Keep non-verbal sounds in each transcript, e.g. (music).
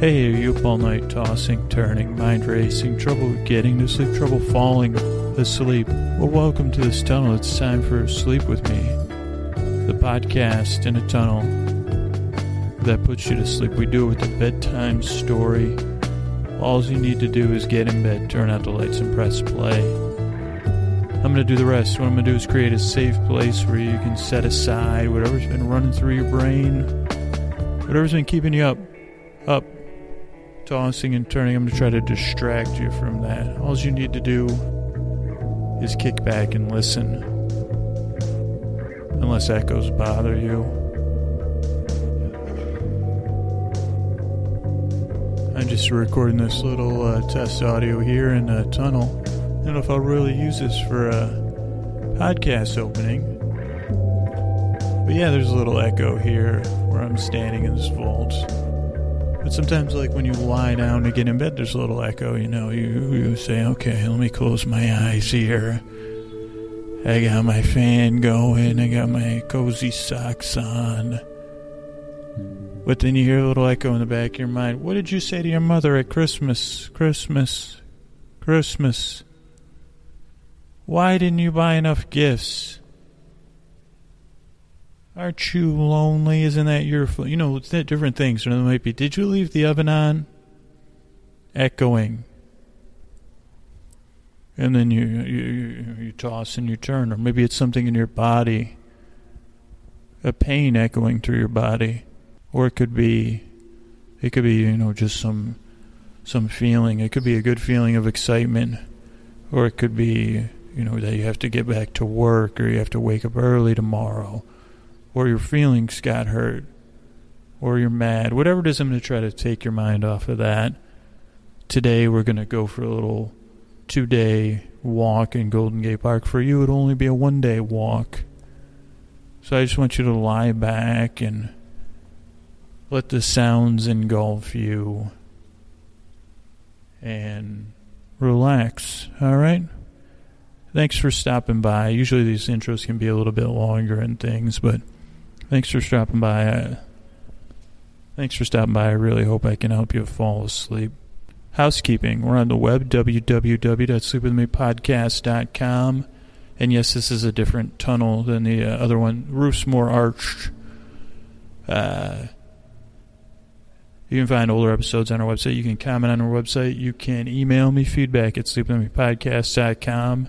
Hey, are you up all night tossing, turning, mind racing, trouble getting to sleep, trouble falling asleep? Well, welcome to this tunnel. It's time for Sleep With Me, the podcast in a tunnel that puts you to sleep. We do it with a bedtime story. All you need to do is get in bed, turn out the lights, and press play. I'm going to do the rest. What I'm going to do is create a safe place where you can set aside whatever's been running through your brain, whatever's been keeping you up, tossing and turning. I'm going to try to distract you from that. All you need to do is kick back and listen. Unless echoes bother you. I'm just recording this little uh, test audio here in a tunnel. I don't know if I'll really use this for a podcast opening. But yeah, there's a little echo here where I'm standing in this vault. But sometimes, like when you lie down to get in bed, there's a little echo. You know, you you say, "Okay, let me close my eyes here." I got my fan going. I got my cozy socks on. But then you hear a little echo in the back of your mind. What did you say to your mother at Christmas? Christmas, Christmas. Why didn't you buy enough gifts? Aren't you lonely? Isn't that your, you know, it's that different things. Or it might be, did you leave the oven on? Echoing. And then you, you, you, you toss and you turn. Or maybe it's something in your body. A pain echoing through your body. Or it could be, it could be, you know, just some, some feeling. It could be a good feeling of excitement. Or it could be, you know, that you have to get back to work or you have to wake up early tomorrow or your feelings got hurt, or you're mad, whatever it is, I'm going to try to take your mind off of that. Today, we're going to go for a little two day walk in Golden Gate Park. For you, it'll only be a one day walk. So I just want you to lie back and let the sounds engulf you and relax. All right? Thanks for stopping by. Usually these intros can be a little bit longer and things, but thanks for stopping by. Uh, thanks for stopping by. I really hope I can help you fall asleep. Housekeeping. We're on the web, www.sleepwithmepodcast.com. And yes, this is a different tunnel than the uh, other one. Roof's more arched. Uh, you can find older episodes on our website. You can comment on our website. You can email me feedback at sleepwithmepodcast.com.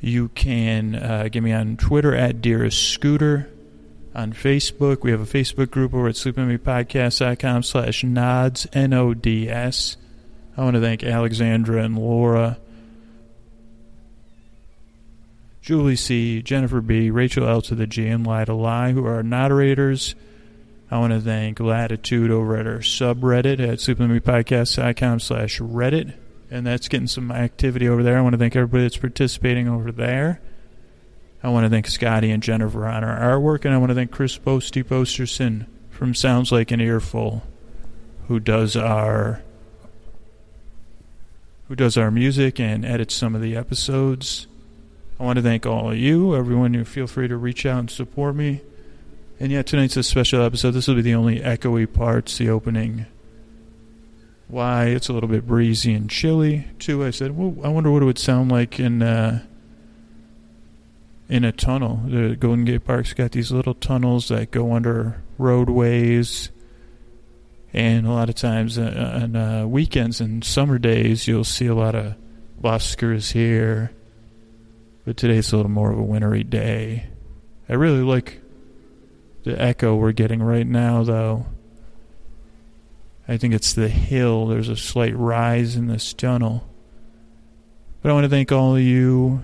You can uh, get me on Twitter at Dearest Scooter. On Facebook, we have a Facebook group over at sleepwithmepodcast.com slash nods, N-O-D-S. I want to thank Alexandra and Laura, Julie C., Jennifer B., Rachel L. to the G, and Lie to Lie, who are our moderators. I want to thank Latitude over at our subreddit at sleepwithmepodcast.com slash Reddit and that's getting some activity over there. I want to thank everybody that's participating over there. I want to thank Scotty and Jennifer on our artwork, and I want to thank Chris Posty Posterson from Sounds Like an Earful, who does our who does our music and edits some of the episodes. I want to thank all of you, everyone who feel free to reach out and support me. And yeah, tonight's a special episode. This will be the only echoey parts, the opening why it's a little bit breezy and chilly too. I said, well, I wonder what it would sound like in uh, in a tunnel. The Golden Gate Park's got these little tunnels that go under roadways, and a lot of times uh, on uh, weekends and summer days, you'll see a lot of buskers here. But today's a little more of a wintry day. I really like the echo we're getting right now, though. I think it's the hill. There's a slight rise in this tunnel. But I want to thank all of you,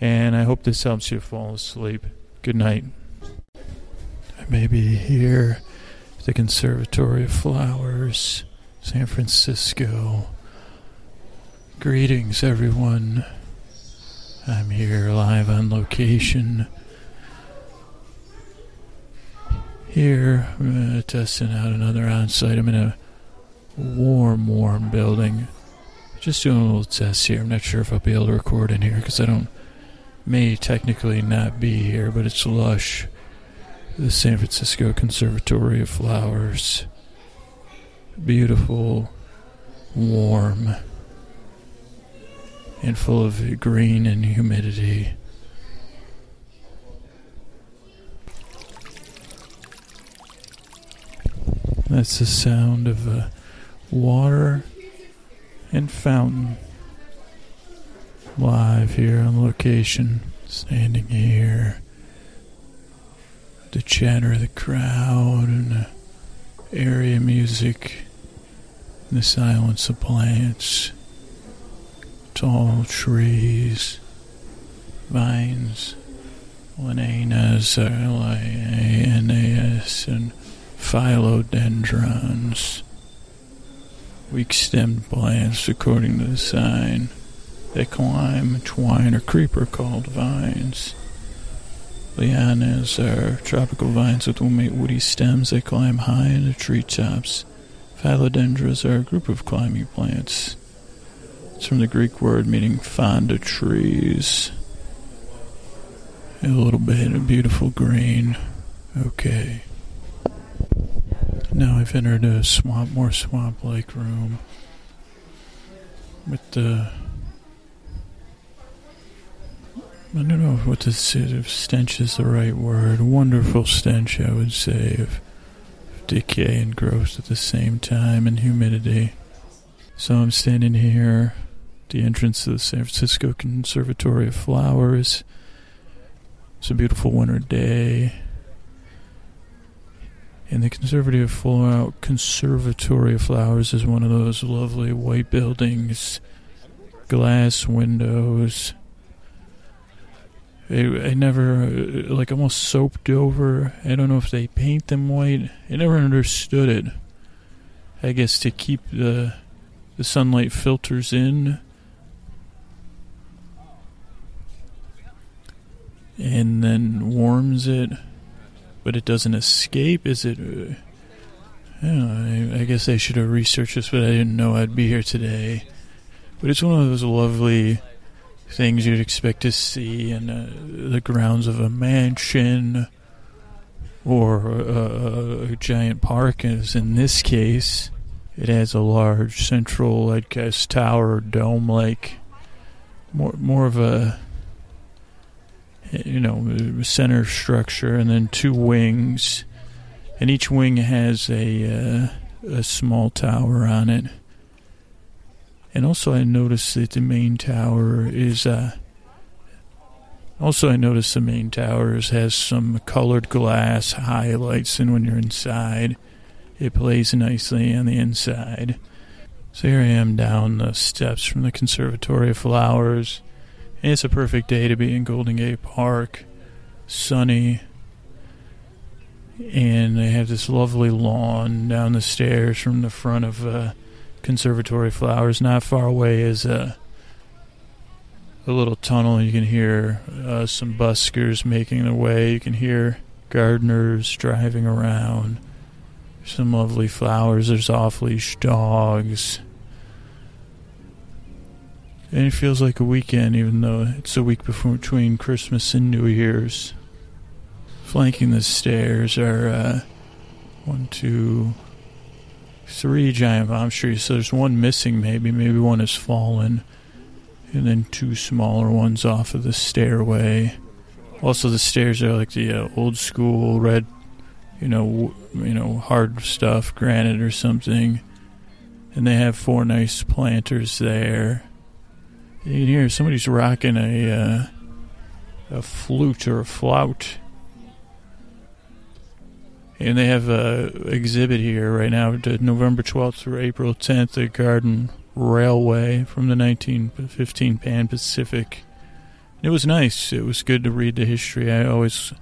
and I hope this helps you fall asleep. Good night. I may be here at the Conservatory of Flowers, San Francisco. Greetings, everyone. I'm here live on location Here, I'm testing out another on-site. I'm in a warm, warm building. Just doing a little test here. I'm not sure if I'll be able to record in here because I don't, may technically not be here, but it's lush. The San Francisco Conservatory of Flowers. beautiful, warm, and full of green and humidity. That's the sound of uh, water and fountain. Live here on location, standing here. The chatter of the crowd and the area music, and the silence of plants, tall trees, vines, lianas, L-I-A-N-A-S, and philodendrons, weak-stemmed plants according to the sign. They climb twine or creeper called vines. Lianas are tropical vines with woody stems They climb high in the treetops. Philodendrons are a group of climbing plants. It's from the Greek word meaning fonda trees. A little bit of beautiful green. Okay. Now I've entered a swamp, more swamp-like room with the. I don't know what to say. If stench is the right word. Wonderful stench, I would say, of decay and growth at the same time, and humidity. So I'm standing here, the entrance to the San Francisco Conservatory of Flowers. It's a beautiful winter day. And the Conservatory of Flowers is one of those lovely white buildings, glass windows. I, I never, uh, like, almost soaped over. I don't know if they paint them white. I never understood it. I guess to keep the the sunlight filters in. And then warms it but it doesn't escape? Is it? Uh, I know. I, I guess I should have researched this, but I didn't know I'd be here today. But it's one of those lovely things you'd expect to see in uh, the grounds of a mansion or a, a, giant park. As in this case, it has a large central, I guess, tower dome-like, more more of a you know, center structure, and then two wings, and each wing has a uh, a small tower on it. And also, I noticed that the main tower is. Uh, also, I noticed the main towers has some colored glass highlights, and when you're inside, it plays nicely on the inside. So here I am down the steps from the Conservatory of Flowers it's a perfect day to be in Golden Gate Park. Sunny. And they have this lovely lawn down the stairs from the front of uh, Conservatory Flowers. Not far away is a, a little tunnel. You can hear uh, some buskers making their way. You can hear gardeners driving around. Some lovely flowers. There's off leash dogs. And it feels like a weekend, even though it's a week before, between Christmas and New Year's. Flanking the stairs are uh, one, two, three giant bomb trees. So there's one missing, maybe. Maybe one has fallen. And then two smaller ones off of the stairway. Also, the stairs are like the uh, old school red, you know, w- you know, hard stuff, granite or something. And they have four nice planters there you can hear somebody's rocking a uh, a flute or a flout. And they have a exhibit here right now, November 12th through April 10th, the Garden Railway from the 1915 Pan Pacific. It was nice. It was good to read the history. I always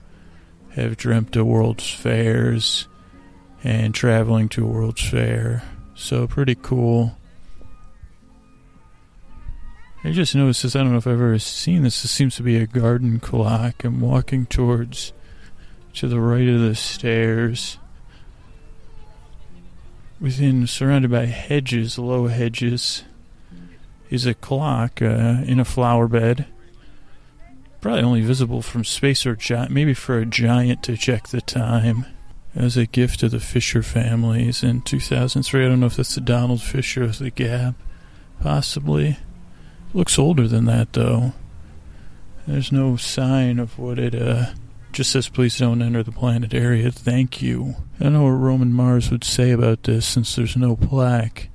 have dreamt of World's Fairs and traveling to a World's Fair. So pretty cool. I just noticed this. I don't know if I've ever seen this. This seems to be a garden clock. I'm walking towards to the right of the stairs. Within, surrounded by hedges, low hedges, is a clock uh, in a flower bed. Probably only visible from space or giant, maybe for a giant to check the time. as a gift to the Fisher families in 2003. I don't know if that's the Donald Fisher of the Gap, possibly. Looks older than that, though. There's no sign of what it, uh, just says please don't enter the planet area. Thank you. I know what Roman Mars would say about this since there's no plaque,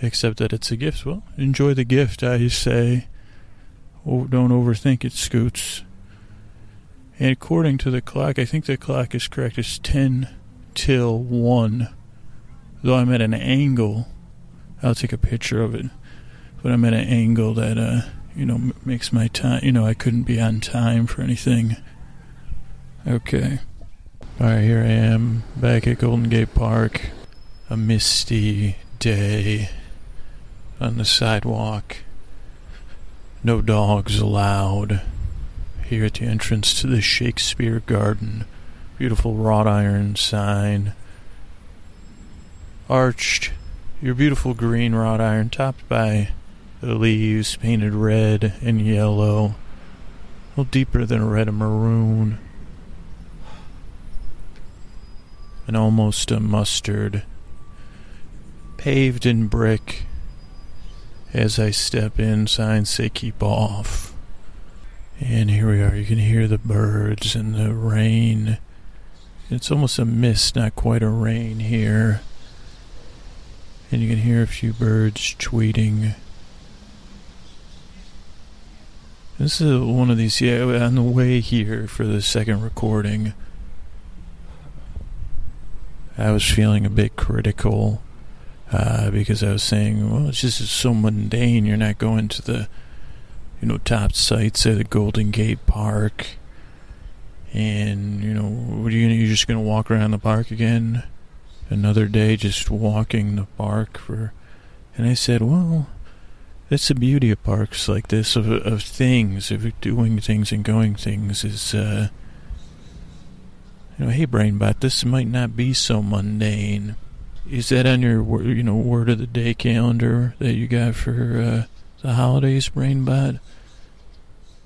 except that it's a gift. Well, enjoy the gift, I say. Oh, don't overthink it, Scoots. And according to the clock, I think the clock is correct. It's 10 till 1. Though I'm at an angle, I'll take a picture of it. But I'm at an angle that, uh, you know, makes my time, you know, I couldn't be on time for anything. Okay. Alright, here I am back at Golden Gate Park. A misty day on the sidewalk. No dogs allowed here at the entrance to the Shakespeare Garden. Beautiful wrought iron sign. Arched, your beautiful green wrought iron topped by the leaves painted red and yellow. A little deeper than red and maroon. And almost a mustard. Paved in brick. As I step in, signs say keep off. And here we are. You can hear the birds and the rain. It's almost a mist, not quite a rain here. And you can hear a few birds tweeting. This is one of these, yeah, on the way here for the second recording. I was feeling a bit critical uh, because I was saying, well, it's just so mundane. You're not going to the you know, top sites at the Golden Gate Park. And, you know, what are you you're just going to walk around the park again? Another day just walking the park for. And I said, well, that's the beauty of parks like this, of, of things, of doing things and going things, is, uh, you know, hey, Brainbot, this might not be so mundane. Is that on your, you know, word of the day calendar that you got for, uh, the holidays, Brainbot?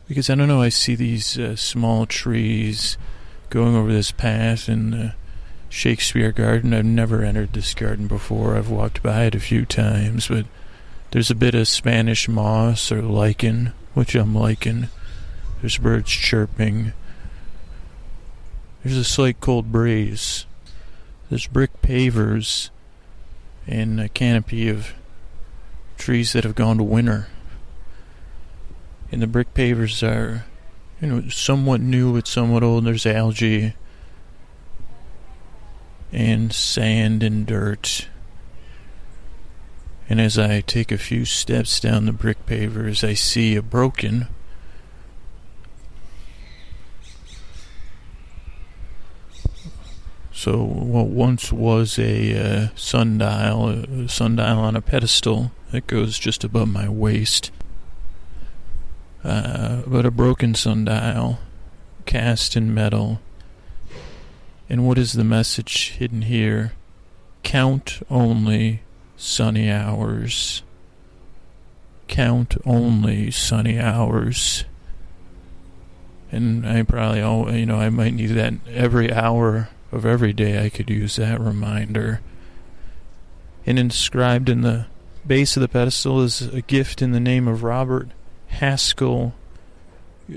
Because I don't know, I see these uh, small trees going over this path in the Shakespeare Garden. I've never entered this garden before. I've walked by it a few times, but there's a bit of Spanish moss or lichen, which I'm liking. There's birds chirping. There's a slight cold breeze. There's brick pavers and a canopy of trees that have gone to winter. And the brick pavers are, you know, somewhat new but somewhat old. There's algae and sand and dirt. And as I take a few steps down the brick pavers, I see a broken So what once was a uh, sundial, a sundial on a pedestal that goes just above my waist, uh, but a broken sundial, cast in metal. And what is the message hidden here? Count only sunny hours. Count only sunny hours. And I probably, you know, I might need that every hour of every day. I could use that reminder. And inscribed in the base of the pedestal is a gift in the name of Robert Haskell,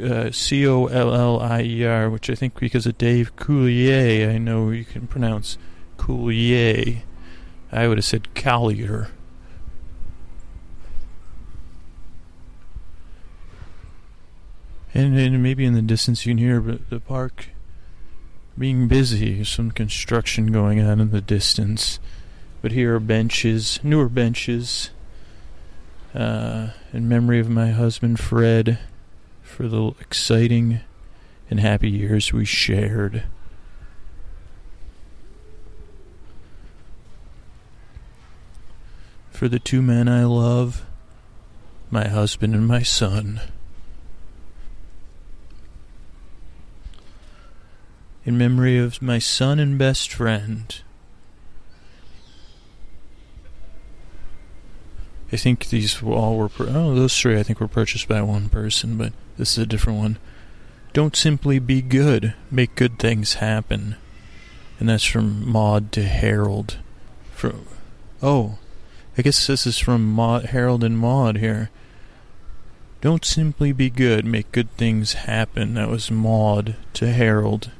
uh, C O L L I E R, which I think because of Dave Coulier, I know you can pronounce Coulier. I would have said Collier. And, and maybe in the distance you can hear the park being busy, some construction going on in the distance. But here are benches, newer benches, uh, in memory of my husband Fred for the exciting and happy years we shared. For the two men I love, my husband and my son. In memory of my son and best friend. I think these all were. Oh, those three I think were purchased by one person, but this is a different one. Don't simply be good, make good things happen. and that's from Maud to Harold. From oh, I guess this is from Maud, Harold and Maud here. Don't simply be good, make good things happen. That was Maud to Harold,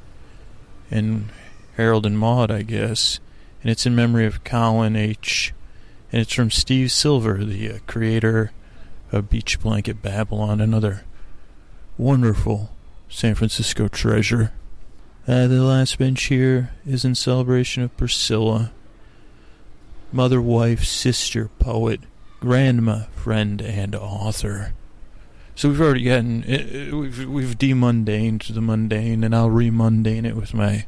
and Harold and Maud, I guess, and it's in memory of Colin H. And it's from Steve Silver, the uh, creator of Beach Blanket Babylon, another wonderful San Francisco treasure. Uh, the last bench here is in celebration of Priscilla, mother, wife, sister, poet, grandma, friend, and author. So we've already gotten it, we've we've demundaned the mundane, and I'll remundane it with my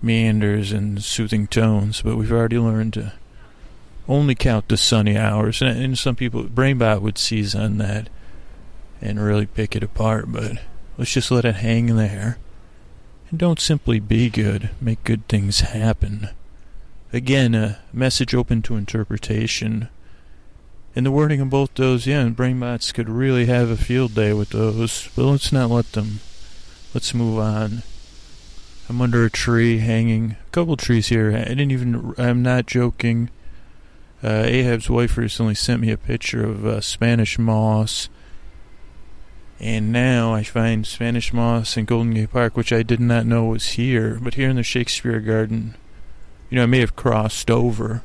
meanders and soothing tones. But we've already learned to only count the sunny hours, and, and some people Brainbot would seize on that and really pick it apart. But let's just let it hang there. And don't simply be good, make good things happen. Again, a message open to interpretation. And the wording of both those, yeah, and brainbots could really have a field day with those, but let's not let them. Let's move on. I'm under a tree hanging. A couple trees here. I didn't even. I'm not joking. Uh, Ahab's wife recently sent me a picture of uh, Spanish moss and now I find Spanish moss in Golden Gate Park, which I did not know was here. But here in the Shakespeare Garden, you know, I may have crossed over.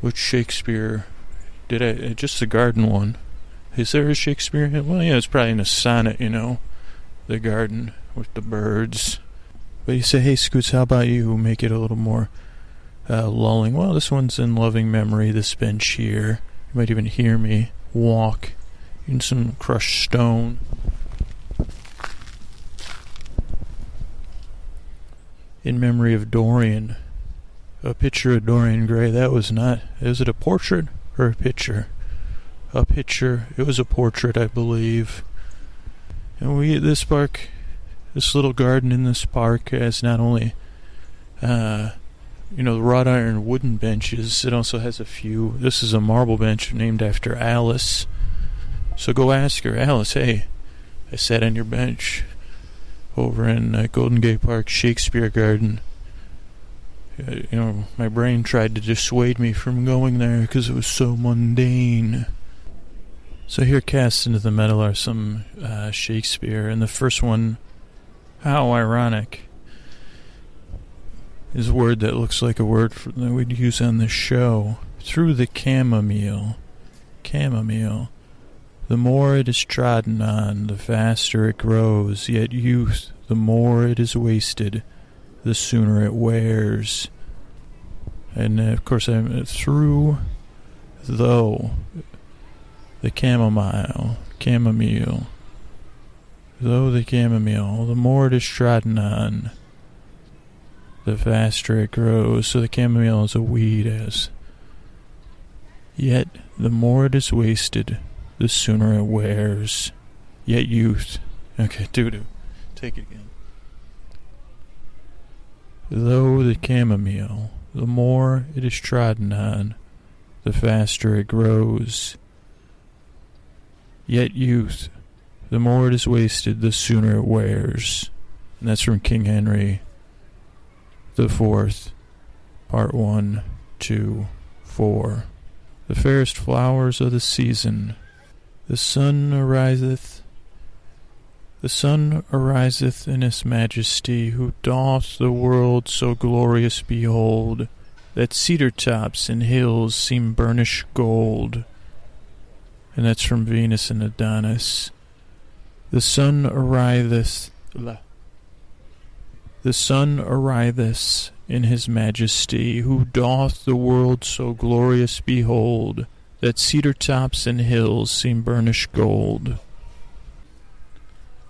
Which Shakespeare did I? Just the garden one. Is there a Shakespeare? Well, yeah, it's probably in a sonnet, you know, the garden with the birds. But you say, hey, Scoots, how about you make it a little more uh, lulling? Well, this one's in loving memory, this bench here. You might even hear me walk in some crushed stone. In memory of Dorian. A picture of Dorian Gray. That was not. Is it a portrait or a picture? A picture. It was a portrait, I believe. And we, this park, this little garden in this park has not only, uh, you know, the wrought iron wooden benches, it also has a few. This is a marble bench named after Alice so go ask her, Alice, hey, I sat on your bench over in uh, Golden Gate Park Shakespeare Garden. Uh, you know, my brain tried to dissuade me from going there because it was so mundane. So here cast into the metal are some uh, Shakespeare, and the first one, how ironic, is a word that looks like a word for, that we'd use on the show. Through the chamomile. Chamomile. The more it is trodden on, the faster it grows, yet youth, the more it is wasted, the sooner it wears. And uh, of course, I'm uh, through, though, the chamomile, chamomile, though the chamomile, the more it is trodden on, the faster it grows. So the chamomile is a weed, as yet the more it is wasted, the sooner it wears. Yet youth. Okay, doo doo. Take it again. Though the chamomile, the more it is trodden on, the faster it grows. Yet youth, the more it is wasted, the sooner it wears. And that's from King Henry the Fourth, Part One, Two, Four. The fairest flowers of the season the sun ariseth, the sun ariseth in his majesty, who doth the world so glorious behold, that cedar tops and hills seem burnished gold. And that's from Venus and Adonis. The sun ariseth, the sun ariseth in his majesty, who doth the world so glorious behold, that cedar tops and hills seem burnished gold.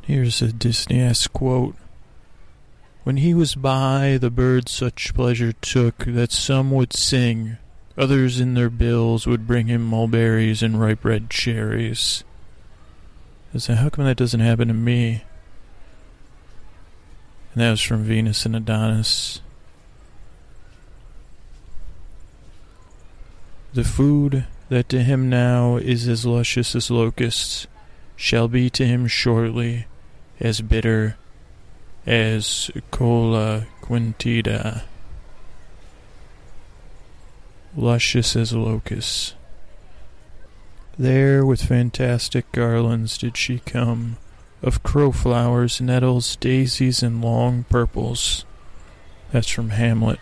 Here's a Disney-esque quote. When he was by, the birds such pleasure took that some would sing, others in their bills would bring him mulberries and ripe red cherries. I said, how come that doesn't happen to me? And that was from Venus and Adonis. The food that to him now is as luscious as locusts, shall be to him shortly as bitter as cola Quintida. Luscious as a locust. There with fantastic garlands did she come, of crowflowers, nettles, daisies, and long purples. That's from Hamlet.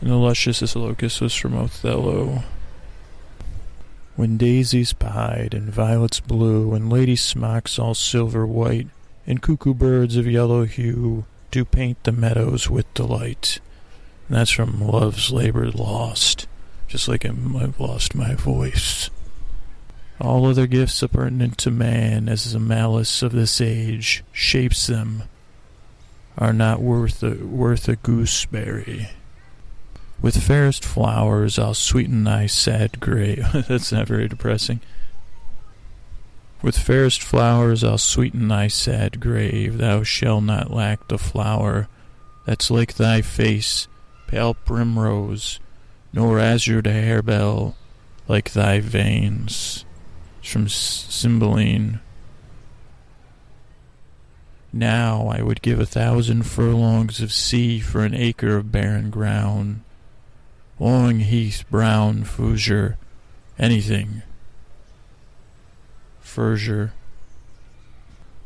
And the luscious as a locust was from Othello. When daisies pied and violets blue, and lady smocks all silver white, and cuckoo birds of yellow hue do paint the meadows with delight. And that's from Love's Labor Lost, just like I've lost my voice. All other gifts appurtenant to man, as the malice of this age shapes them, are not worth a, worth a gooseberry. With fairest flowers I'll sweeten thy sad grave. (laughs) That's not very depressing. With fairest flowers I'll sweeten thy sad grave. Thou shalt not lack the flower that's like thy face, pale primrose, nor azure harebell like thy veins. It's from Cymbeline. Now I would give a thousand furlongs of sea for an acre of barren ground. Long heath, brown, fusure, anything. Fursier.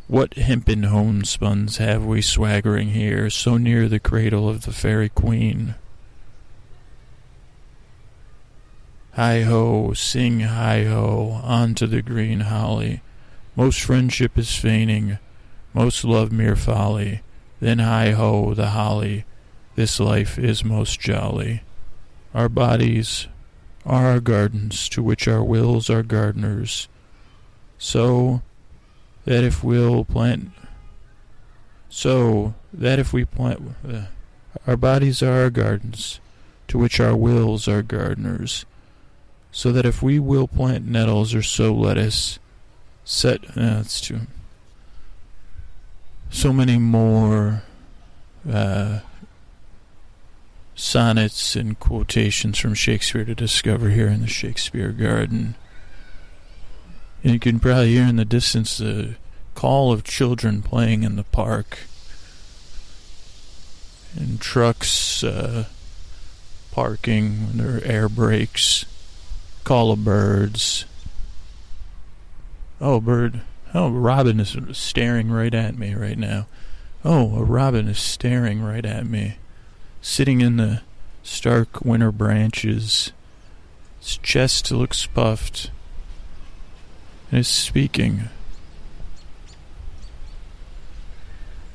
What hempen homespuns have we swaggering here, so near the cradle of the fairy queen? Hi ho, sing hi ho, on to the green holly. Most friendship is feigning, most love mere folly. Then hi ho, the holly, this life is most jolly. Our bodies are our gardens, to which our wills are gardeners. So that if we'll plant, so that if we plant, uh, our bodies are our gardens, to which our wills are gardeners. So that if we will plant nettles or sow lettuce, set, uh, that's too, so many more, uh, sonnets and quotations from Shakespeare to discover here in the Shakespeare Garden. And you can probably hear in the distance the call of children playing in the park, and trucks uh, parking when their air brakes, call of birds. Oh, bird. Oh, a robin is staring right at me right now. Oh, a robin is staring right at me sitting in the stark winter branches. His chest looks puffed and is speaking.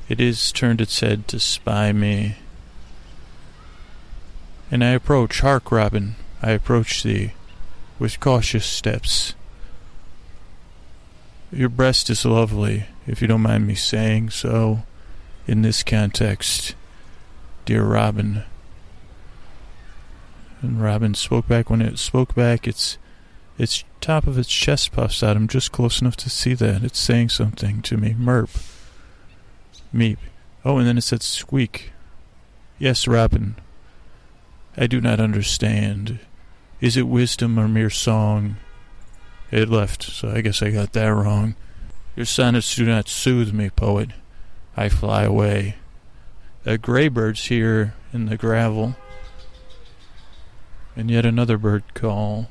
It is turned its head to spy me. And I approach, hark, Robin, I approach thee with cautious steps. Your breast is lovely, if you don't mind me saying so, in this context dear Robin. And Robin spoke back. When it spoke back, its its top of its chest puffs out. I'm just close enough to see that. It's saying something to me. Merp. Meep. Oh, and then it said squeak. Yes, Robin. I do not understand. Is it wisdom or mere song? It left, so I guess I got that wrong. Your sonnets do not soothe me, poet. I fly away uh, gray birds here in the gravel. And yet another bird call.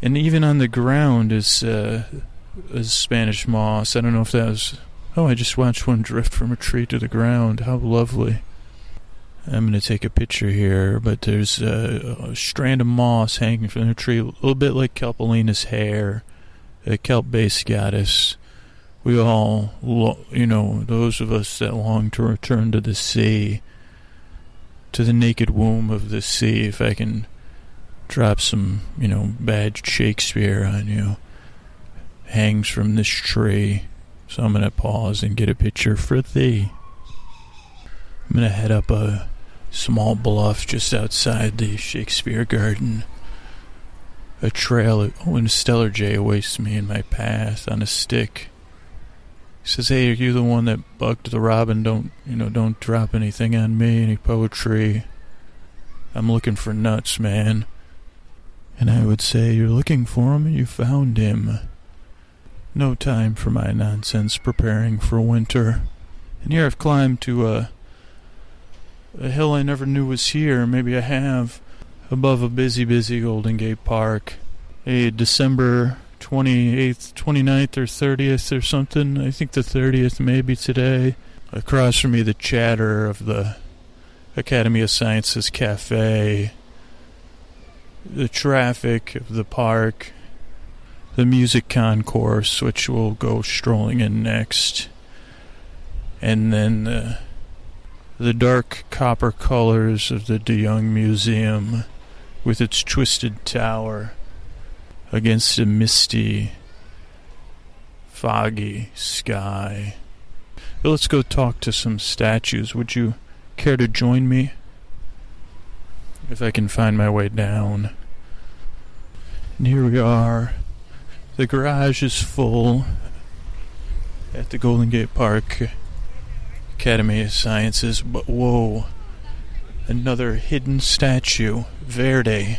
And even on the ground is, uh, is Spanish moss. I don't know if that was. Oh, I just watched one drift from a tree to the ground. How lovely. I'm going to take a picture here, but there's a, a, strand of moss hanging from the tree, a little bit like Kelpalina's hair, a kelp based goddess we all, you know, those of us that long to return to the sea, to the naked womb of the sea, if I can drop some, you know, bad Shakespeare on you, hangs from this tree. So I'm going to pause and get a picture for thee. I'm going to head up a small bluff just outside the Shakespeare Garden. A trail, oh, and a stellar jay awaits me in my path on a stick. Says, "Hey, are you the one that bugged the robin? Don't you know? Don't drop anything on me, any poetry. I'm looking for nuts, man." And I would say, "You're looking for him. You found him. No time for my nonsense. Preparing for winter, And here I've climbed to a, a hill I never knew was here. Maybe I have. Above a busy, busy Golden Gate Park. A December 28th, 29th, or 30th or something. I think the 30th maybe today. Across from me, the chatter of the Academy of Sciences Cafe. The traffic of the park. The music concourse, which we'll go strolling in next and then the, the dark copper colors of the De Young Museum with its twisted tower against a misty, foggy sky. Let's go talk to some statues. Would you care to join me? If I can find my way down. And here we are. The garage is full at the Golden Gate Park Academy of Sciences, but whoa. Another hidden statue. Verdi.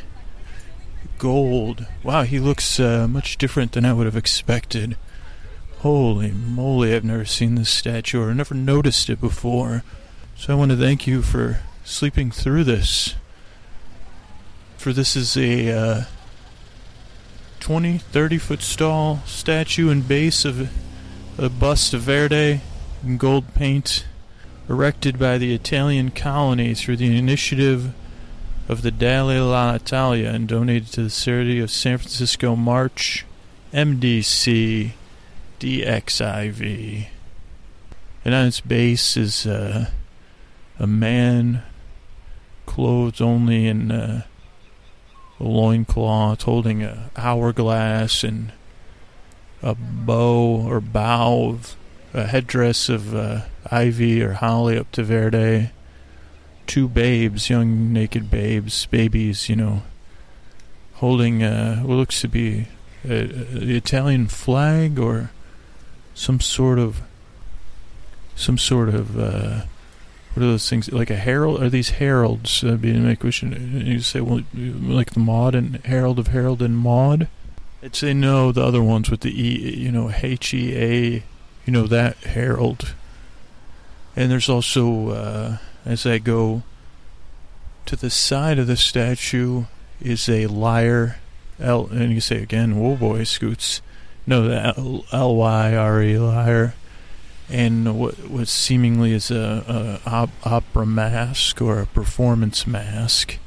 Gold. Wow, he looks uh, much different than I would have expected. Holy moly, I've never seen this statue or never noticed it before. So I want to thank you for sleeping through this. For this is a uh, 20, 30 foot tall statue and base of a bust of Verdi in gold paint erected by the Italian colony through the initiative of the Dalai Italia and donated to the Charity of San Francisco March MDC DXIV. And on its base is uh, a man clothed only in uh, a loincloth holding a hourglass and a bow or bow of a headdress of uh, ivy or holly up to Verdi. Two babes, young naked babes, babies, you know, holding uh, what looks to be the Italian flag or some sort of some sort of uh, what are those things like a herald? Are these heralds? Uh, being we should you say well, like the Maud and Herald of Herald and Maud. I'd say no. The other ones with the E, you know, H E A you know, that herald. And there's also, uh, as I go to the side of the statue, is a lyre. L, and you say again, whoa boy, Scoots. No, the L Y R E lyre. And what, what seemingly is a, a op, opera mask or a performance mask.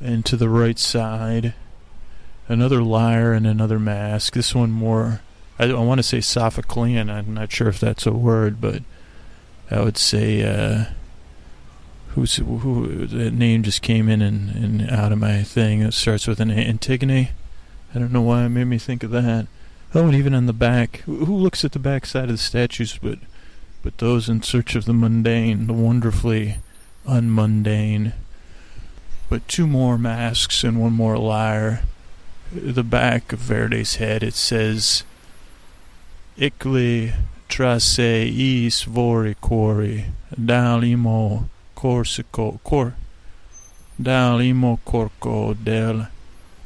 And to the right side, another lyre and another mask. This one more I, I want to say Sophoclean. I'm not sure if that's a word, but I would say uh, who's who. The name just came in and, and out of my thing. It starts with an Antigone. I don't know why it made me think of that. Oh, and even on the back, who looks at the back side of the statues, but but those in search of the mundane, the wonderfully unmundane. But two more masks and one more lyre. The back of Verdi's head, it says Icle trasse is vori cori, dalimo corsico cor, dalimo corco del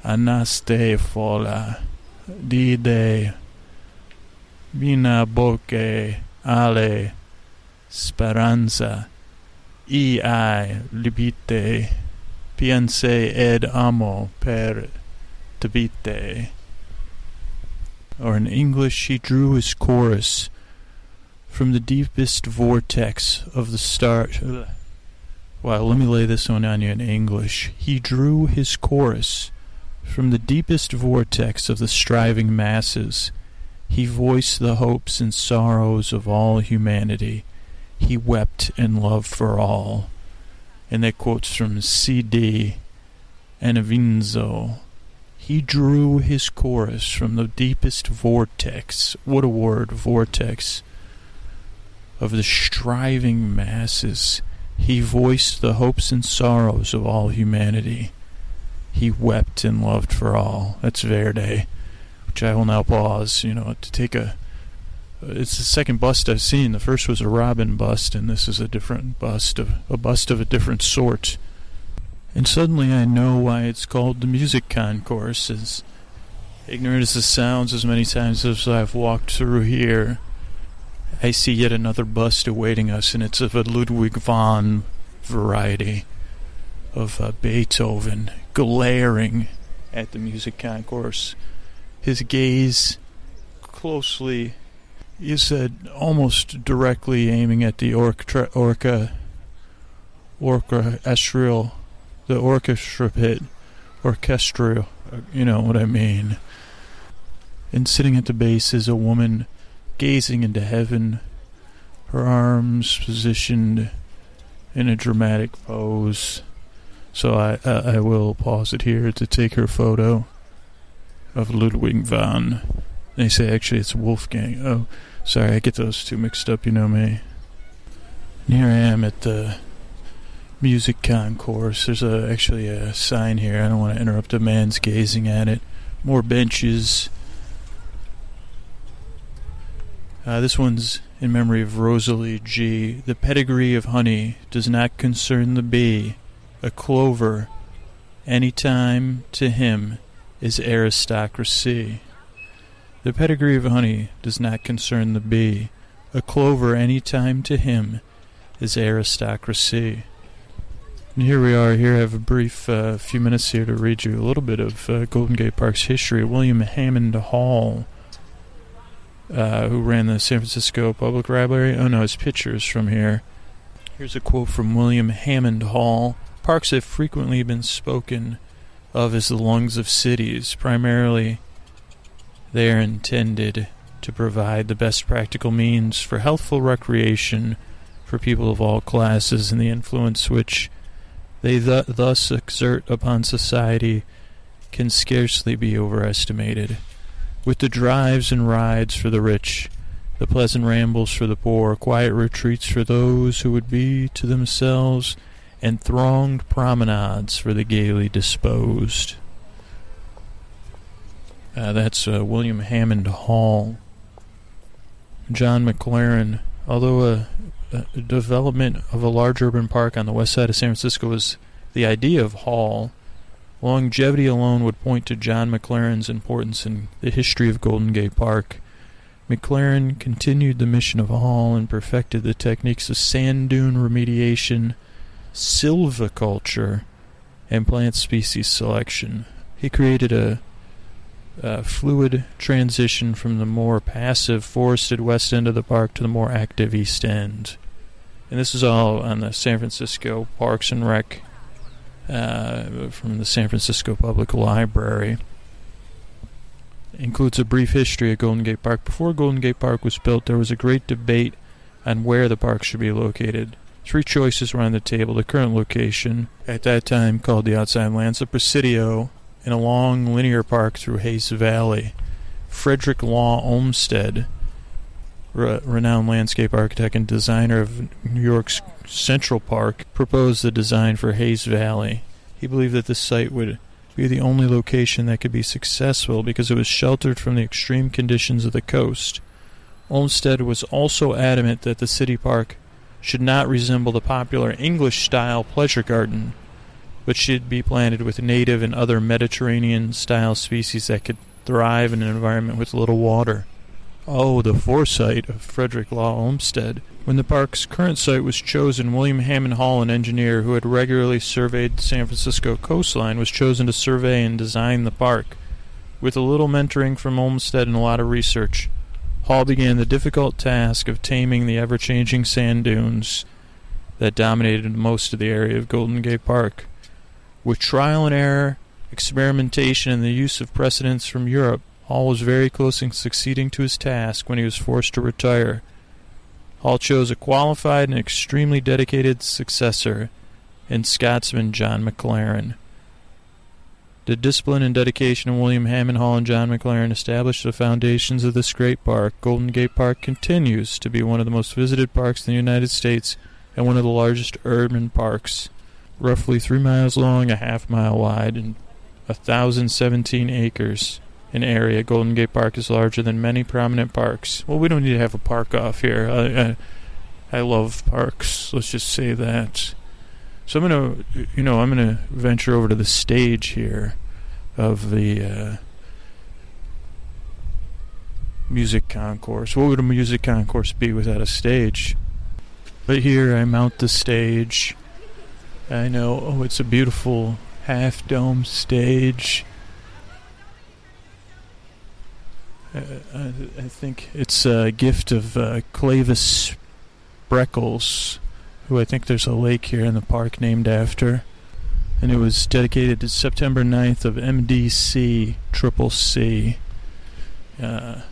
anaste fola, dide bina boque ale speranza, i ai libite, piense ed amo per tabite or in English, she drew his chorus from the deepest vortex of the star. Well, let me lay this one on you in English. He drew his chorus from the deepest vortex of the striving masses. He voiced the hopes and sorrows of all humanity. He wept in love for all. And that quotes from C.D. and Avinzo. He drew his chorus from the deepest vortex, what a word, vortex, of the striving masses. He voiced the hopes and sorrows of all humanity. He wept and loved for all. That's Verdi, which I will now pause, you know, to take a. It's the second bust I've seen. The first was a Robin bust, and this is a different bust of a bust of a different sort. And suddenly I know why it's called the music concourse, as ignorant as it sounds as many times as I've walked through here. I see yet another bust awaiting us, and it's of a Ludwig van variety of uh, Beethoven, glaring at the music concourse. His gaze closely you said almost directly aiming at the orca, orca, orca the orchestra pit, orchestral, you know what I mean. And sitting at the base is a woman gazing into heaven, her arms positioned in a dramatic pose. So I, I, I will pause it here to take her photo of Ludwig van. They say actually it's Wolfgang. Oh, sorry, I get those two mixed up. You know me. And here I am at the music concourse. There's a, actually a sign here. I don't want to interrupt a man's gazing at it. More benches. Uh, this one's in memory of Rosalie G. The pedigree of honey does not concern the bee. A clover, any time to him, is aristocracy. The pedigree of honey does not concern the bee. A clover any time to him is aristocracy. And here we are. Here I have a brief uh, few minutes here to read you a little bit of uh, Golden Gate Park's history. William Hammond Hall, uh, who ran the San Francisco Public Library. Oh no, his pictures from here. Here's a quote from William Hammond Hall. Parks have frequently been spoken of as the lungs of cities, primarily they are intended to provide the best practical means for healthful recreation for people of all classes, and the influence which they th- thus exert upon society can scarcely be overestimated. With the drives and rides for the rich, the pleasant rambles for the poor, quiet retreats for those who would be to themselves, and thronged promenades for the gaily disposed. Uh, that's uh, William Hammond Hall. John McLaren, although a, a, development of a large urban park on the west side of San Francisco was the idea of Hall, longevity alone would point to John McLaren's importance in the history of Golden Gate Park. McLaren continued the mission of Hall and perfected the techniques of sand dune remediation, silviculture, and plant species selection. He created a uh, fluid transition from the more passive forested west end of the park to the more active east end. And this is all on the San Francisco Parks and Rec uh, from the San Francisco Public Library. It includes a brief history of Golden Gate Park. Before Golden Gate Park was built, there was a great debate on where the park should be located. Three choices were on the table. The current location, at that time called the Outside Lands of Presidio, and a long linear park through Hayes Valley. Frederick Law Olmsted, re- renowned landscape architect and designer of New York's Central Park, proposed the design for Hayes Valley. He believed that this site would be the only location that could be successful because it was sheltered from the extreme conditions of the coast. Olmsted was also adamant that the city park should not resemble the popular English style pleasure garden but should be planted with native and other Mediterranean style species that could thrive in an environment with little water. Oh, the foresight of Frederick Law Olmsted. When the park's current site was chosen, William Hammond Hall, an engineer who had regularly surveyed the San Francisco coastline, was chosen to survey and design the park. With a little mentoring from Olmsted and a lot of research, Hall began the difficult task of taming the ever changing sand dunes that dominated most of the area of Golden Gate Park. With trial and error, experimentation, and the use of precedents from Europe, Hall was very close in succeeding to his task when he was forced to retire. Hall chose a qualified and extremely dedicated successor in Scotsman John McLaren. The discipline and dedication of William Hammond Hall and John McLaren established the foundations of this great park. Golden Gate Park continues to be one of the most visited parks in the United States and one of the largest urban parks roughly three miles long, a half mile wide, and a thousand seventeen acres in area. Golden Gate Park is larger than many prominent parks. Well, we don't need to have a park off here. I, I, I love parks. Let's just say that. So I'm gonna, you know, I'm gonna venture over to the stage here of the uh, music concourse. What would a music concourse be without a stage? But here I mount the stage. I know, oh, it's a beautiful half dome stage. Uh, I, I, think it's a gift of uh, Claus Spreckels, who I think there's a lake here in the park named after. And it was dedicated to September 9th of MDC Triple C. Uh,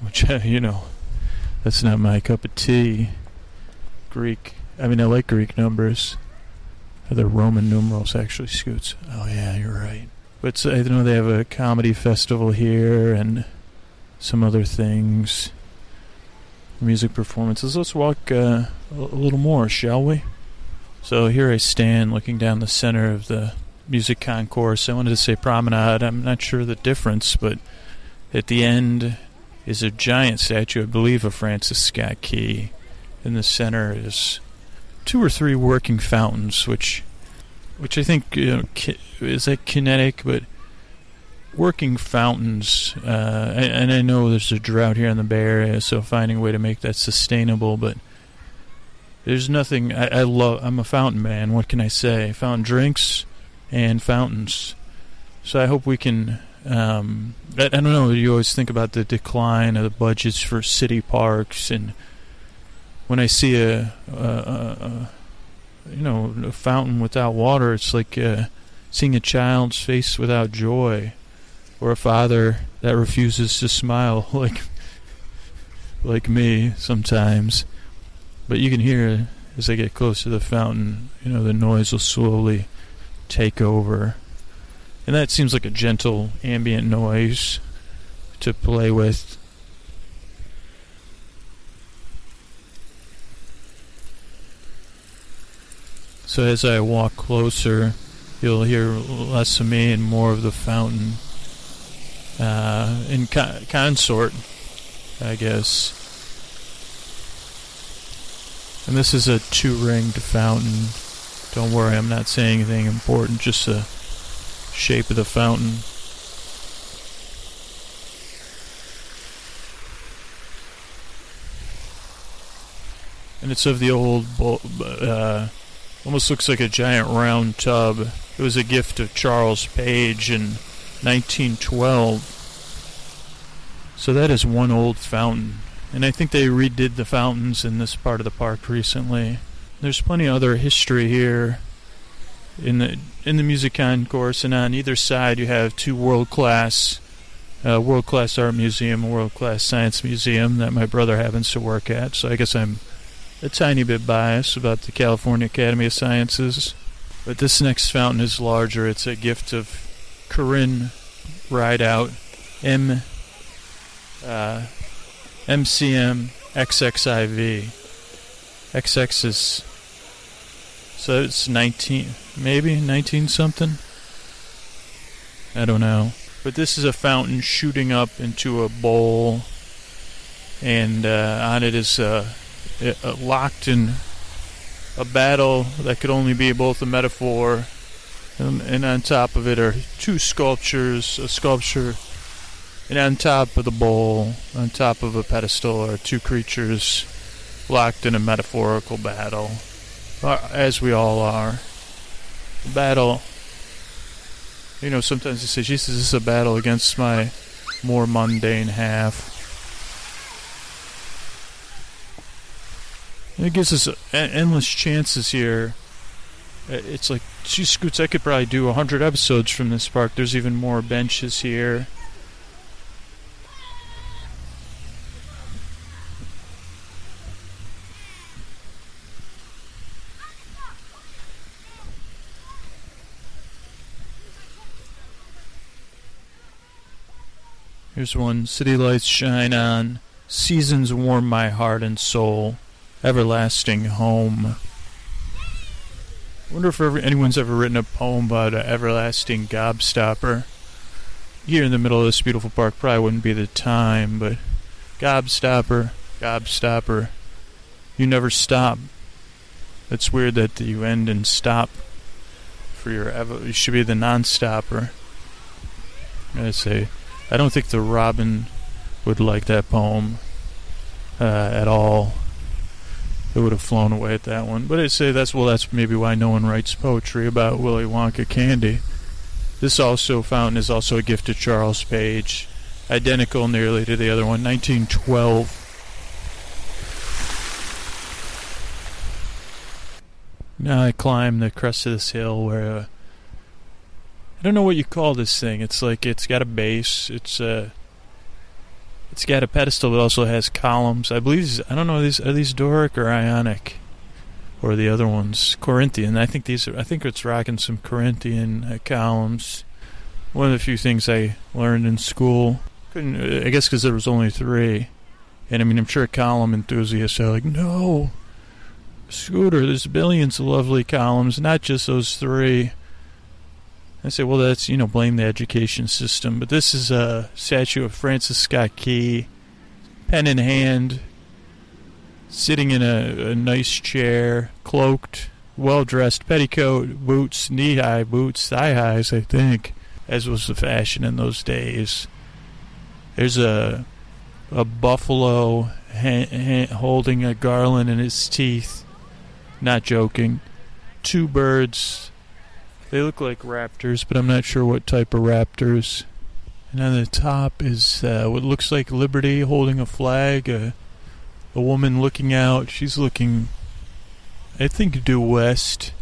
which, (laughs) you know, that's not my cup of tea. Greek. I mean, I like Greek numbers. The Roman numerals actually scoots. Oh yeah, you're right. But I know they have a comedy festival here and some other things. Music performances. Let's walk uh, a little more, shall we? So here I stand looking down the center of the music concourse. I wanted to say promenade. I'm not sure the difference, but at the end is a giant statue, I believe, of Francis Scott Key. In the center is two or three working fountains, which, which I think you know, is that kinetic, but working fountains. Uh, and I know there's a drought here in the Bay Area, so finding a way to make that sustainable. But there's nothing. I, I love. I'm a fountain man. What can I say? Fountain drinks and fountains. So I hope we can um, I, I, don't know. You always think about the decline of the budgets for city parks, and when I see a, a, a you know a fountain without water, it's like uh, seeing a child's face without joy, or a father that refuses to smile, (laughs) like like me sometimes. But you can hear as I get close to the fountain, you know, the noise will slowly take over and that seems like a gentle ambient noise to play with. So as I walk closer, you'll hear less of me and more of the fountain uh, in co- consort, I guess. And this is a two-ringed fountain. Don't worry, I'm not saying anything important, just the shape of the fountain. And it's of the old, uh, almost looks like a giant round tub. It was a gift of Charles Page in 1912. So that is one old fountain. And I think they redid the fountains in this part of the park recently. There's plenty of other history here in the in the music concourse, and on either side you have two world class, uh, world class art museum, world class science museum that my brother happens to work at. So I guess I'm a tiny bit biased about the California Academy of Sciences. But this next fountain is larger. It's a gift of Corinne Rideout, M uh, MCM XXIV. XX is so it's 19, maybe 19 something. I don't know. But this is a fountain shooting up into a bowl, and uh, on it is uh, Uh, locked in a battle that could only be both a metaphor, and, and on top of it are two sculptures, a sculpture, and on top of the bowl, on top of a pedestal, are two creatures locked in a metaphorical battle uh, as we all are. Battle. You know, sometimes you say, Jesus, this is a battle against my more mundane half. And it gives us endless chances here. Uh, it's like, gee, Scoots, I could probably do a hundred episodes from this park. There's even more benches here. Here's one City lights shine on, seasons warm my heart and soul, everlasting home. I wonder if ever, anyone's ever written a poem about an everlasting gobstopper. Here in the middle of this beautiful park probably wouldn't be the time, but gobstopper, gobstopper, you never stop. It's weird that you end and stop for your ever. You should be the non-stopper. I say I don't think the robin would like that poem uh, at all, it would have flown away at that one. But I'd say that's well, that's maybe why no one writes poetry about Willy Wonka candy. This also fountain is also a gift to Charles Page, identical nearly to the other one, 1912. Now I climb the crest of this hill where uh, I don't know what you call this thing. It's like it's got a base. It's uh, it's got a pedestal but also has columns. I believe I don't know are these are these Doric or Ionic, or the other ones Corinthian. I think these are, I think it's rocking some Corinthian uh, columns. One of the few things I learned in school. Couldn't uh, I guess because there was only three, and I mean I'm sure column enthusiasts are like no. Scooter, there's billions of lovely columns, not just those three. I say, well, that's, you know, blame the education system. But this is a statue of Francis Scott Key, pen in hand, sitting in a, a nice chair, cloaked, well dressed, petticoat, boots, knee high boots, thigh highs, I think, as was the fashion in those days. There's a a buffalo ha- ha- holding a garland in his teeth. Not joking. Two birds they look like raptors, but I'm not sure what type of raptors. And on the top is uh, what looks like Liberty holding a flag. A, a woman looking out. She's looking, I think, due west.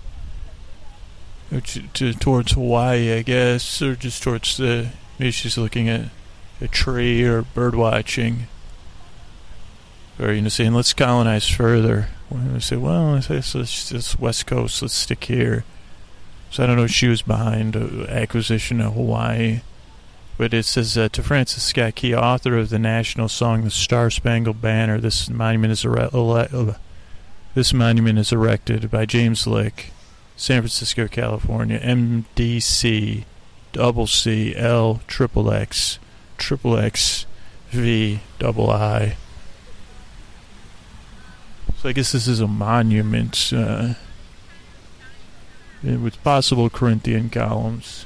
Or to, to, towards Hawaii, I guess. Or just towards the. Maybe she's looking at a tree or bird watching. Or, you know, saying, let's colonize further. I say, well, it's, it's, it's West Coast, let's stick here. So I don't know if she was behind the acquisition of Hawaii. But it says uh, to Francis Scott Key, author of the national song "The Star Spangled Banner." This monument is ere- ele- this monument is erected by James Lick, San Francisco, California. MDC, double C L triple X, triple X V double I. So I guess this is a monument. Uh, with possible Corinthian columns.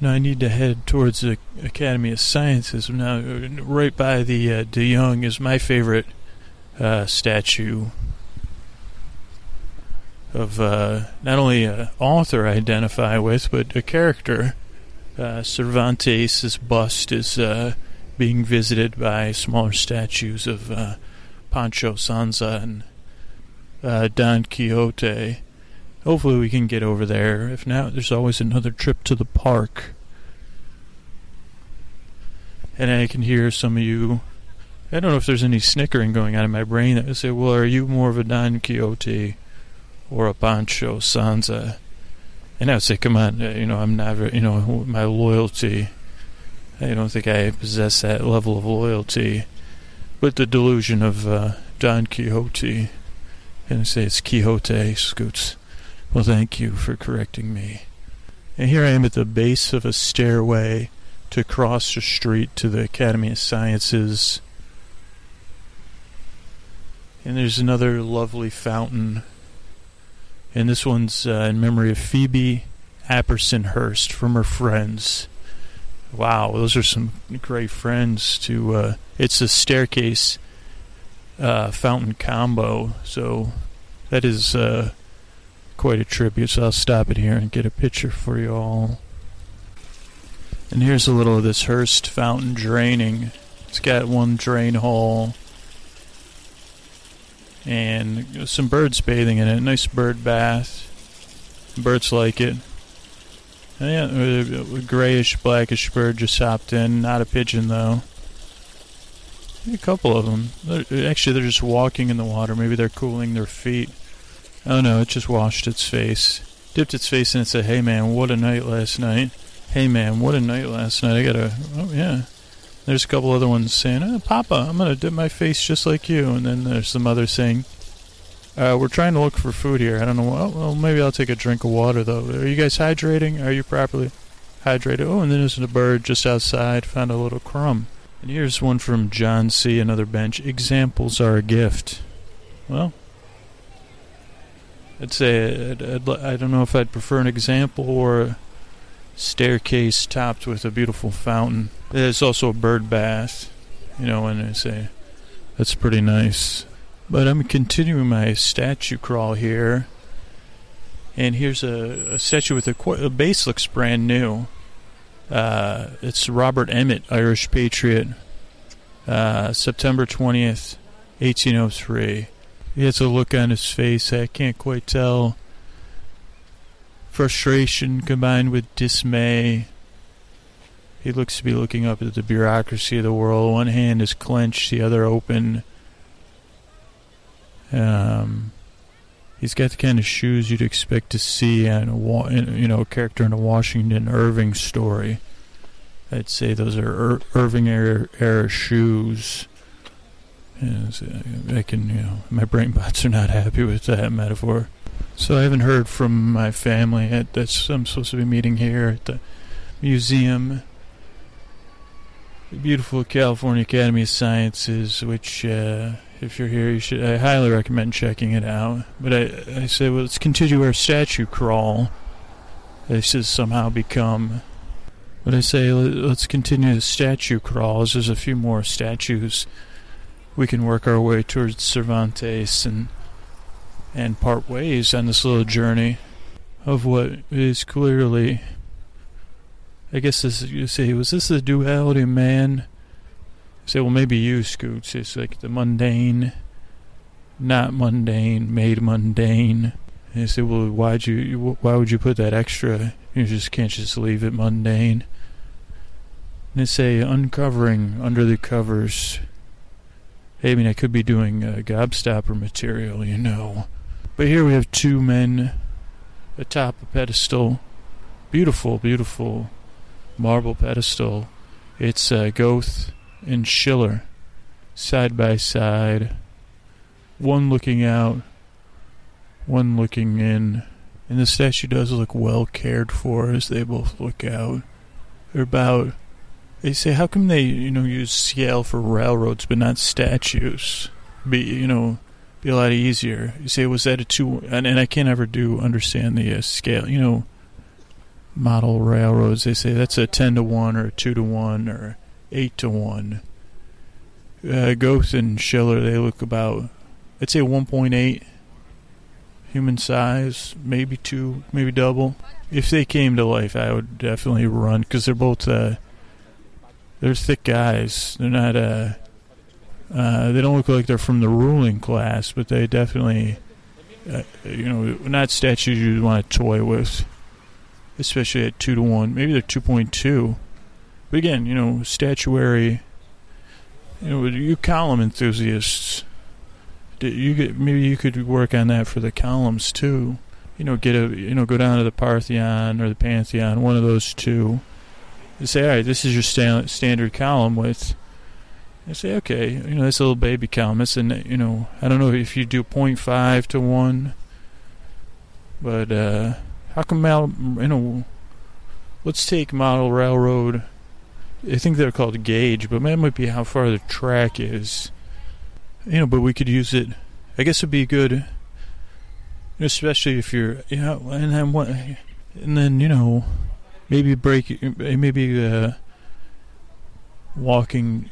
Now I need to head towards the Academy of Sciences. Now, right by the uh, De Young is my favorite uh, statue of uh, not only an author I identify with, but a character. Uh, Cervantes' bust is uh, being visited by smaller statues of uh, Pancho Sanza and uh, Don Quixote. Hopefully, we can get over there. If not, there's always another trip to the park. And I can hear some of you. I don't know if there's any snickering going on in my brain that would say, well, are you more of a Don Quixote or a Pancho Sanza? And I would say, come on, uh, you know, I'm never, you know, my loyalty. I don't think I possess that level of loyalty. But the delusion of uh, Don Quixote. And I say it's Quixote, Scoots. Well, thank you for correcting me. And here I am at the base of a stairway to cross the street to the Academy of Sciences. And there's another lovely fountain. And this one's uh, in memory of Phoebe Apperson Hearst from her friends. Wow, those are some great friends to uh, it's a staircase uh, fountain combo. So that is uh, quite a tribute, so I'll stop it here and get a picture for you all. And here's a little of this Hearst fountain draining. It's got one drain hole and some birds bathing in it. Nice bird bath. Birds like it. And yeah, a grayish, blackish bird just hopped in. Not a pigeon though. A couple of them. Actually, they're just walking in the water. Maybe they're cooling their feet. Oh no, it just washed its face. Dipped its face in and said, Hey man, what a night last night. Hey man, what a night last night. I gotta, oh yeah. There's a couple other ones saying, oh, Papa, I'm gonna dip my face just like you. And then there's the mother saying, uh, we're trying to look for food here. I don't know. Well, maybe I'll take a drink of water though. Are you guys hydrating? Are you properly hydrated? Oh, and then there's a bird just outside. Found a little crumb. And here's one from John C. Another bench. Examples are a gift. Well, I'd say I'd, I'd, I don't know if I'd prefer an example or a staircase topped with a beautiful fountain. There's also a bird bath. You know, and I say that's pretty nice. But I'm continuing my statue crawl here. And here's a, a statue with a, a base looks brand new. Uh, it's Robert Emmet, Irish patriot. Uh, September 20th, 1803. He has a look on his face I can't quite tell. Frustration combined with dismay. He looks to be looking up at the bureaucracy of the world. One hand is clenched, the other open. Um, he's got the kind of shoes you'd expect to see in a you know a character in a Washington Irving story. I'd say those are Ir- Irving era, era shoes. I can, you know, my brain bots are not happy with that metaphor. So I haven't heard from my family. At, that's I'm supposed to be meeting here at the museum, the beautiful California Academy of Sciences, which uh, if you're here, you should. I highly recommend checking it out. But I, I say, well, let's continue our statue crawl. This has somehow become. But I say, let's continue the statue crawl. There's a few more statues. We can work our way towards Cervantes and and part ways on this little journey of what is clearly. I guess this you say, was this the duality man? say, well, maybe you, Scoots. It's like the mundane, not mundane, made mundane. And you say, well, why'd you, why would you put that extra? You just can't just leave it mundane. And they say, uncovering under the covers. I mean, I could be doing uh, gobstopper material, you know. But here we have two men atop a pedestal. Beautiful, beautiful marble pedestal. It's uh, Goethe and Schiller, side by side, one looking out, one looking in. And the statue does look well cared for as they both look out. They're about. They say, how come they, you know, use scale for railroads but not statues? Be, you know, be a lot easier. You say, was that a two? And, and I can't ever do understand the uh, scale. You know, model railroads. They say that's a ten to one or a two to one or eight to one. Uh, Goethe and Schiller, they look about, I'd say 1.8 human size, maybe two, maybe double. If they came to life, I would definitely run because they're both, uh, they're thick guys. They're not, uh, uh, they don't look like they're from the ruling class, but they definitely, uh, you know, not statues you want to toy with, especially at two to one. Maybe they're two point two. But again, you know, statuary. You know, you column enthusiasts. You get maybe you could work on that for the columns too. You know, get a you know go down to the Parthenon or the Pantheon, one of those two. Say, all right, this is your sta- standard column with. I say, okay, you know, that's a little baby column. It's and you know, I don't know if you do 0.5 to one, but uh, how come you know? Let's take model railroad I think they're called gauge, but that might be how far the track is. You know, but we could use it. I guess it'd be good, especially if you're, you know, and then what, and then you know, maybe break, maybe uh, walking.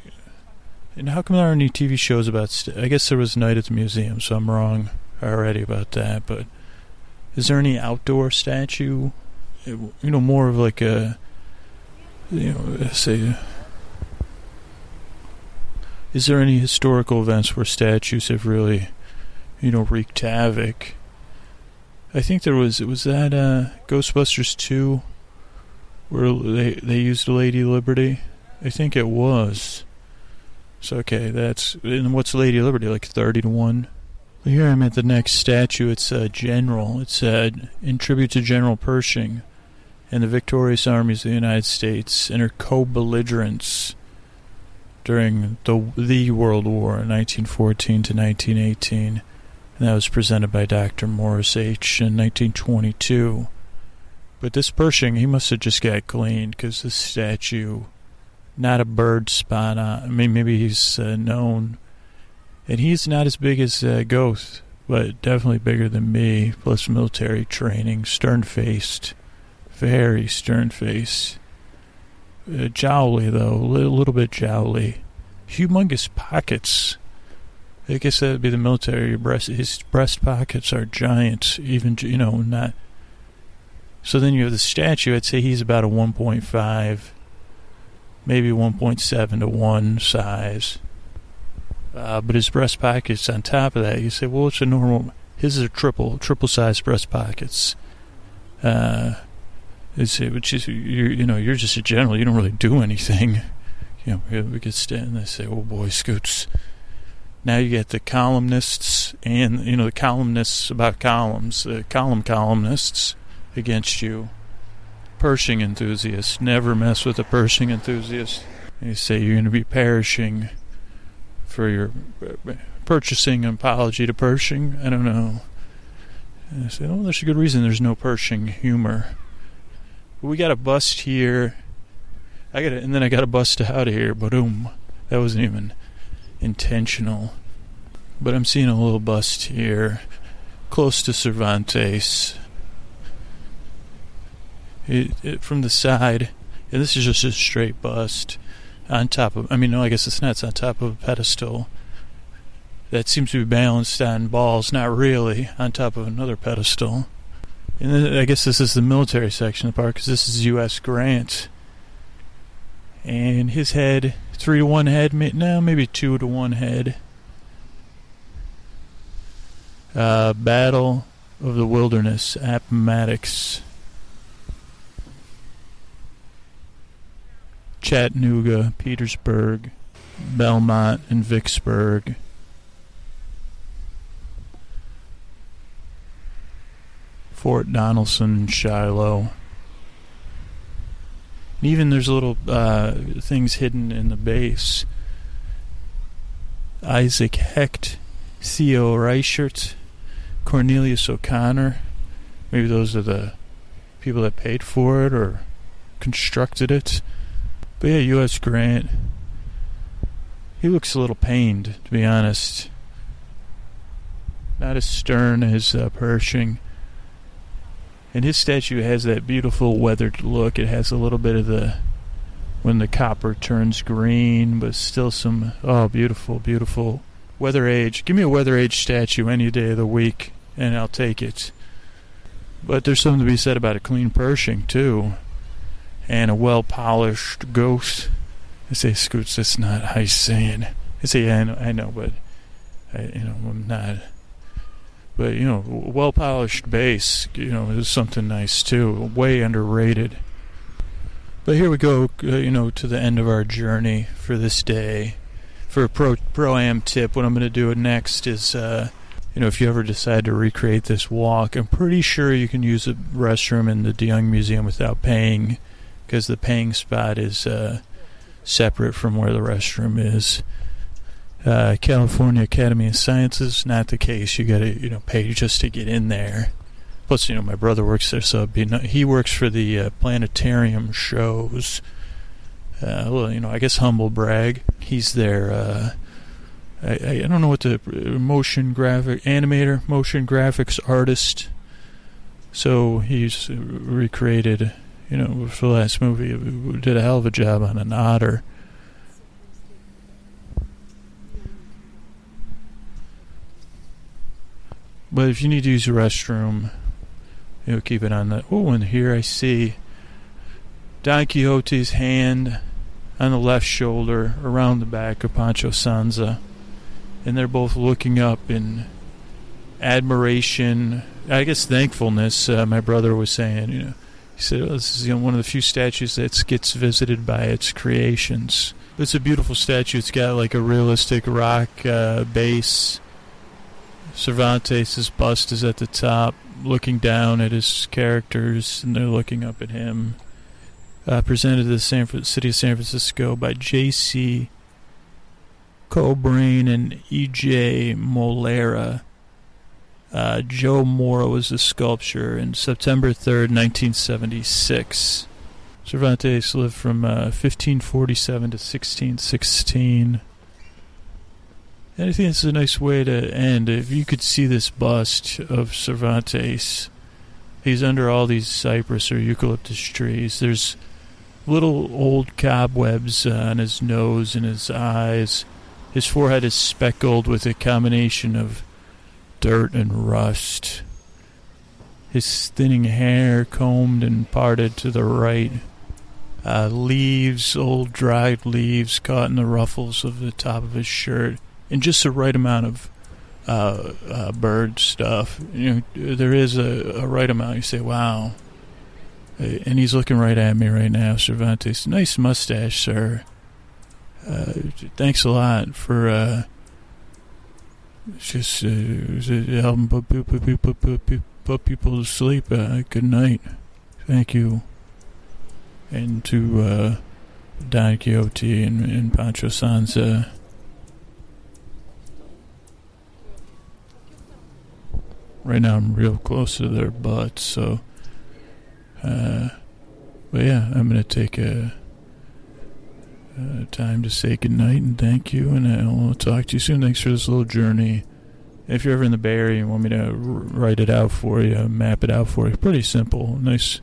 And how come there aren't any TV shows about? St- I guess there was Night at the Museum, so I'm wrong already about that. But is there any outdoor statue? You know, more of like a you know, say, is there any historical events where statues have really, you know, wreaked havoc? I think there was. It was that uh, Ghostbusters two, where they they used Lady Liberty. I think it was. So okay, that's and what's Lady Liberty like thirty to one. Here I'm at the next statue. It's a general. It's uh, in tribute to General Pershing and the victorious armies of the United States and her co-belligerents during the the World War, 1914 to 1918, and that was presented by Dr. Morris H. in 1922. But this Pershing, he must have just got cleaned because this statue, not a bird spot on. I mean, maybe he's uh, known, and he's not as big as uh, Goethe, but definitely bigger than me. Plus military training, stern-faced very stern face. Uh, jowly, though, a little, little bit jowly. humongous pockets. I guess that would be the military. Breast, his breast pockets are giant, even you know not. So then you have the statue. I'd say he's about a 1.5, maybe 1.7 to one size. Uh, but his breast pockets on top of that, you say, well, it's a normal. His are triple, triple size breast pockets. Uh, it's which is you you know you're just a general. You don't really do anything. (laughs) You know we could stand and they say, "Oh boy, Scoots." Now you get the columnists and you know the columnists about columns, the column columnists against you. Pershing enthusiasts never mess with a Pershing enthusiast. They say you're going to be perishing for your purchasing apology to Pershing. I don't know. And I say, oh, there's a good reason there's no Pershing humor. We got a bust here. I got, and then I got a bust out of here. But boom. That wasn't even intentional. But I'm seeing a little bust here, close to Cervantes. It, it, from the side, and this is just a straight bust on top of. I mean, no, I guess it's not. It's on top of a pedestal that seems to be balanced on balls, not really, on top of another pedestal. And then I guess this is the military section of the park because this is U.S. Grant. And his head, three to one head, no, maybe two to one head. Uh, Battle of the Wilderness, Appomattox. Chattanooga, Petersburg, Belmont, and Vicksburg. Fort Donelson, Shiloh. And even there's little uh, things hidden in the base. Isaac Hecht, Theo Reichert, Cornelius O'Connor. Maybe those are the people that paid for it or constructed it. But yeah, U.S. Grant. He looks a little pained, to be honest. Not as stern as uh, Pershing. And his statue has that beautiful weathered look. It has a little bit of the when the copper turns green, but still some oh beautiful, beautiful weather age. Give me a weather age statue any day of the week, and I'll take it. But there's something to be said about a clean Pershing too, and a well polished ghost. I say, Scoots, that's not how you saying. I say, yeah, I know, I know but I, you know, I'm not. But you know, well polished bass, you know, is something nice too. Way underrated. But here we go, uh, you know, to the end of our journey for this day. For a pro pro am tip, what I'm going to do next is, uh, you know, if you ever decide to recreate this walk, I'm pretty sure you can use a restroom in the De DeYoung Museum without paying, because the paying spot is uh, separate from where the restroom is. Uh, California Academy of Sciences, not the case. You got to you know pay just to get in there. Plus, you know my brother works there, so not, he works for the uh, planetarium shows. Uh, well, you know, I guess humble brag. He's there. Uh, I, I don't know what the motion graphic animator, motion graphics artist. So he's recreated, you know, for the last movie, we did a hell of a job on an otter. But if you need to use the restroom, you know, keep it on the. Oh, and here I see Don Quixote's hand on the left shoulder around the back of Pancho Sanza. And they're both looking up in admiration, I guess thankfulness. Uh, my brother was saying, you know, he said, oh, this is you know, one of the few statues that gets visited by its creations. It's a beautiful statue. It's got like a realistic rock uh, base Cervantes' bust is at the top, looking down at his characters, and they're looking up at him. Uh, presented to the San, city of San Francisco by J.C. Cebrian and E.J. Molera. Uh, Jo Mora was the sculptor in September 3rd, 1976. Cervantes lived from uh, 1547 to 1616. And I think it's a nice way to end. If you could see this bust of Cervantes, he's under all these cypress or eucalyptus trees. There's little old cobwebs on his nose and his eyes. His forehead is speckled with a combination of dirt and rust. His thinning hair combed and parted to the right. Uh, leaves, old dried leaves, caught in the ruffles of the top of his shirt, and just the right amount of uh, uh, bird stuff. You know, there is a, a right amount. You say, "Wow," uh, and he's looking right at me right now, Cervantes. Nice mustache, sir. Uh, thanks a lot for uh, just uh, helping put, put, people to sleep. Uh, good night. Thank you. And to uh, Don Quixote and, and Pancho Sansa. Right now, I'm real close to their butts, so. Uh, but yeah, I'm gonna take a, a time to say goodnight and thank you, and I'll talk to you soon. Thanks for this little journey. If you're ever in the Bay Area and want me to r- write it out for you, map it out for you, pretty simple. Nice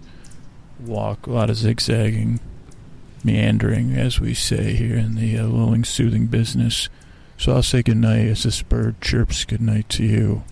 walk, a lot of zigzagging, meandering, as we say here in the uh, lulling, soothing business. So I'll say goodnight as this bird chirps goodnight to you.